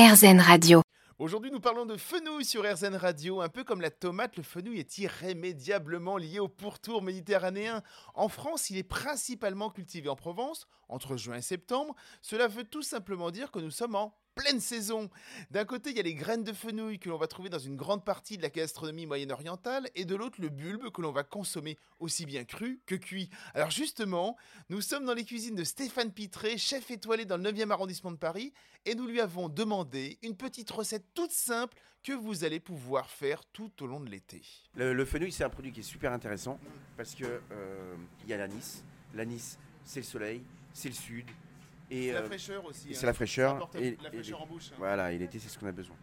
RZN Radio. Aujourd'hui, nous parlons de fenouil sur RZN Radio. Un peu comme la tomate, le fenouil est irrémédiablement lié au pourtour méditerranéen. En France, il est principalement cultivé en Provence, entre juin et septembre. Cela veut tout simplement dire que nous sommes en pleine saison. D'un côté, il y a les graines de fenouil que l'on va trouver dans une grande partie de la gastronomie moyenne-orientale, et de l'autre, le bulbe que l'on va consommer aussi bien cru que cuit. Alors justement, nous sommes dans les cuisines de Stéphane Pitré, chef étoilé dans le 9e arrondissement de Paris, et nous lui avons demandé une petite recette toute simple que vous allez pouvoir faire tout au long de l'été. Le, fenouil, c'est un produit qui est super intéressant parce que euh, il y a l'anis. L'anis, c'est le soleil, c'est le sud. Et, C'est la euh, fraîcheur aussi. et hein. c'est la fraîcheur. Et- la et- fraîcheur en bouche. hein. Voilà, et l'été, c'est ce qu'on a besoin.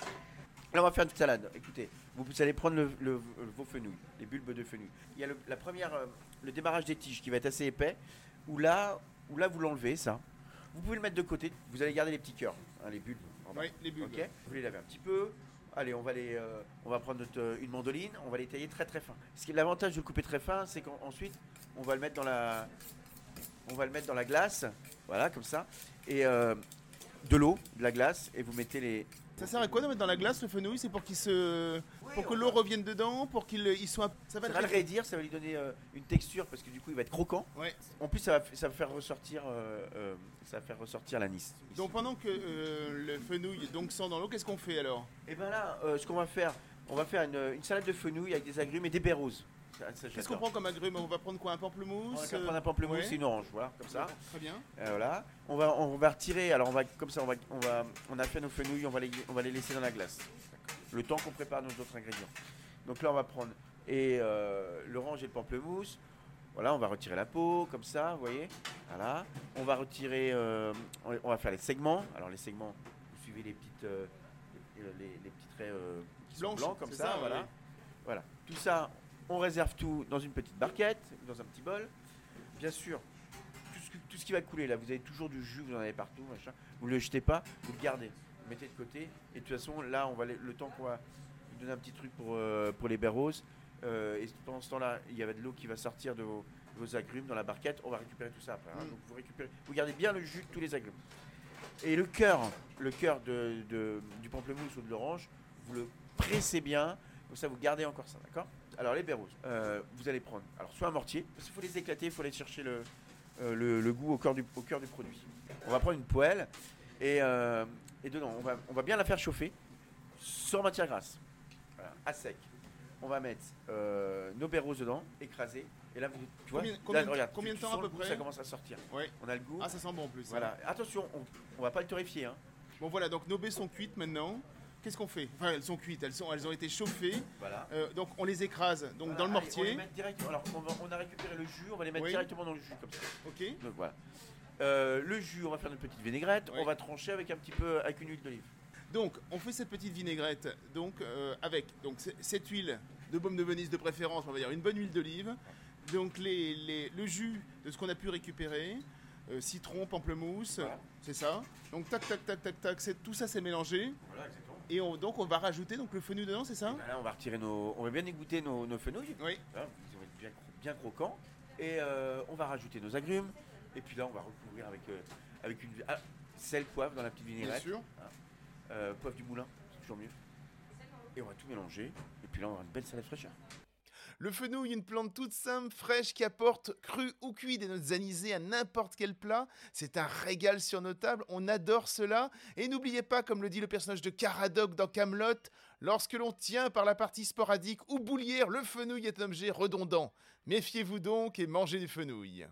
Là, on va faire une salade. Écoutez, vous, vous allez prendre le- le- vos fenouils, les bulbes de fenouil. Il y a le, la première, euh, le démarrage des tiges qui va être assez épais, où là, où là vous l'enlevez, ça. Vous pouvez le mettre de côté. Vous allez garder les petits cœurs, hein, les bulbes. Oui, les bulbes. Vous les lavez un petit peu. Allez, on va les, euh, on va prendre notre, une mandoline, on va les tailler très très fin. L'avantage de le couper très fin, c'est qu'ensuite on va le mettre dans la, on va le mettre dans la glace, voilà comme ça, et euh, de l'eau, de la glace, et vous mettez les. Ça sert à quoi de mettre dans la glace le fenouil? C'est pour qu'il se, pour que l'eau revienne dedans, pour qu'il il soit. Ça va Ça va le raidir, ça va lui donner euh, une texture parce que du coup il va être croquant. Ouais. En plus ça va, ça va faire ressortir, euh, euh, ça va faire ressortir l'anis. Donc pendant que euh, le fenouil donc sent dans l'eau, qu'est-ce qu'on fait alors? Et ben là, euh, ce qu'on va faire, on va faire une, une salade de fenouil avec des agrumes et des baies roses. Qu'est-ce qu'on prend comme agrumes On va prendre quoi Un On pamplemousse va prendre un pamplemousse ouais. et une orange, voilà, comme ça. Très bien. Euh, voilà. On va, on va retirer. Alors on va, comme ça, on va, on va, on a fait nos fenouilles, on va les, on va les laisser dans la glace. Le temps qu'on prépare nos autres ingrédients. Donc là, on va prendre et euh, l'orange et le pamplemousse. Voilà, on va retirer la peau, comme ça, vous voyez. Voilà. On va retirer, euh, on, on va faire les segments. Alors les segments, vous suivez les petites, euh, les, les- les petits traits euh, sont blancs comme ça, ça, voilà. ouais. Voilà. Tout ça, on réserve tout dans une petite barquette, dans un petit bol. Bien sûr, tout ce, que- tout ce qui va couler là, vous avez toujours du jus, vous en avez partout, machin. Vous ne le jetez pas, vous le gardez. Vous mettez de côté. Et de toute façon, là, on va le temps qu'on va donner un petit truc pour, euh, pour les baies roses. euh, et pendant ce temps-là, il y a de l'eau qui va sortir de vos, de vos agrumes dans la barquette. On va récupérer tout ça après. hein. Mm. Donc vous récupérez, vous gardez bien le jus de tous les agrumes. Et le cœur, le cœur de, de- du pamplemousse ou de l'orange, vous le pressez bien. Comme ça, vous gardez encore ça, d'accord? Alors les baies roses, euh, vous allez prendre, alors soit un mortier, parce qu'il faut les éclater, il faut aller chercher le, euh, le, le goût au cœur, du, au cœur du produit. On va prendre une poêle et, euh, et dedans, on va, on va bien la faire chauffer sans matière grasse, Voilà, à sec. On va mettre nos baies roses dedans, écrasées. Et là, vous, tu vois, Combien- là, combien regarde, combien tu- de temps à peu goût, près Ça commence à sortir. Ouais. On a le goût. Ah, ça sent bon en plus. hein. voilà. Attention, on, on va pas le torréfier. Hein. Bon voilà, donc nos baies sont cuites maintenant. Qu'est-ce qu'on fait? Enfin, elles sont cuites, elles, sont, elles ont été chauffées. Voilà. Euh, donc on les écrase donc Voilà, dans le allez, On, mortier. les met directement- alors, on, va- on a récupéré le jus, on va les mettre Oui. directement dans le jus comme ça. Ok. Donc voilà. Euh, le jus, on va faire notre petite vinaigrette. Oui. On va trancher avec un petit peu avec une huile d'olive. Donc on fait cette petite vinaigrette donc euh, avec donc cette huile de baume de Venise de préférence, on va dire une bonne huile d'olive. Donc les, les- le jus de ce qu'on a pu récupérer, euh, citron, pamplemousse, Voilà. c'est ça. Donc tac tac tac tac tac, tout ça c'est mélangé Voilà, exactement. Et on- donc on va rajouter donc le fenouil dedans, c'est ça Là, on va retirer nos, on va bien égoutter nos, nos fenouilles. Oui. Ils vont être bien, bien croquants. Et euh, on va rajouter nos agrumes. Et puis là, on va recouvrir avec, euh, avec une ah, sel, poivre dans la petite Bien vinaigrette. sûr. Euh, poivre du moulin, c'est toujours mieux. Et on va tout mélanger. Et puis là, on aura une belle salade fraîcheur. Le fenouil, une plante toute simple, fraîche, qui apporte cru ou cuit des notes anisées à n'importe quel plat. C'est un régal sur nos tables, on adore cela. Et n'oubliez pas, comme le dit le personnage de Caradoc dans Camelot, lorsque l'on tient par la partie sporadique ou boulière, le fenouil est un objet redondant. Méfiez-vous donc et mangez du fenouil.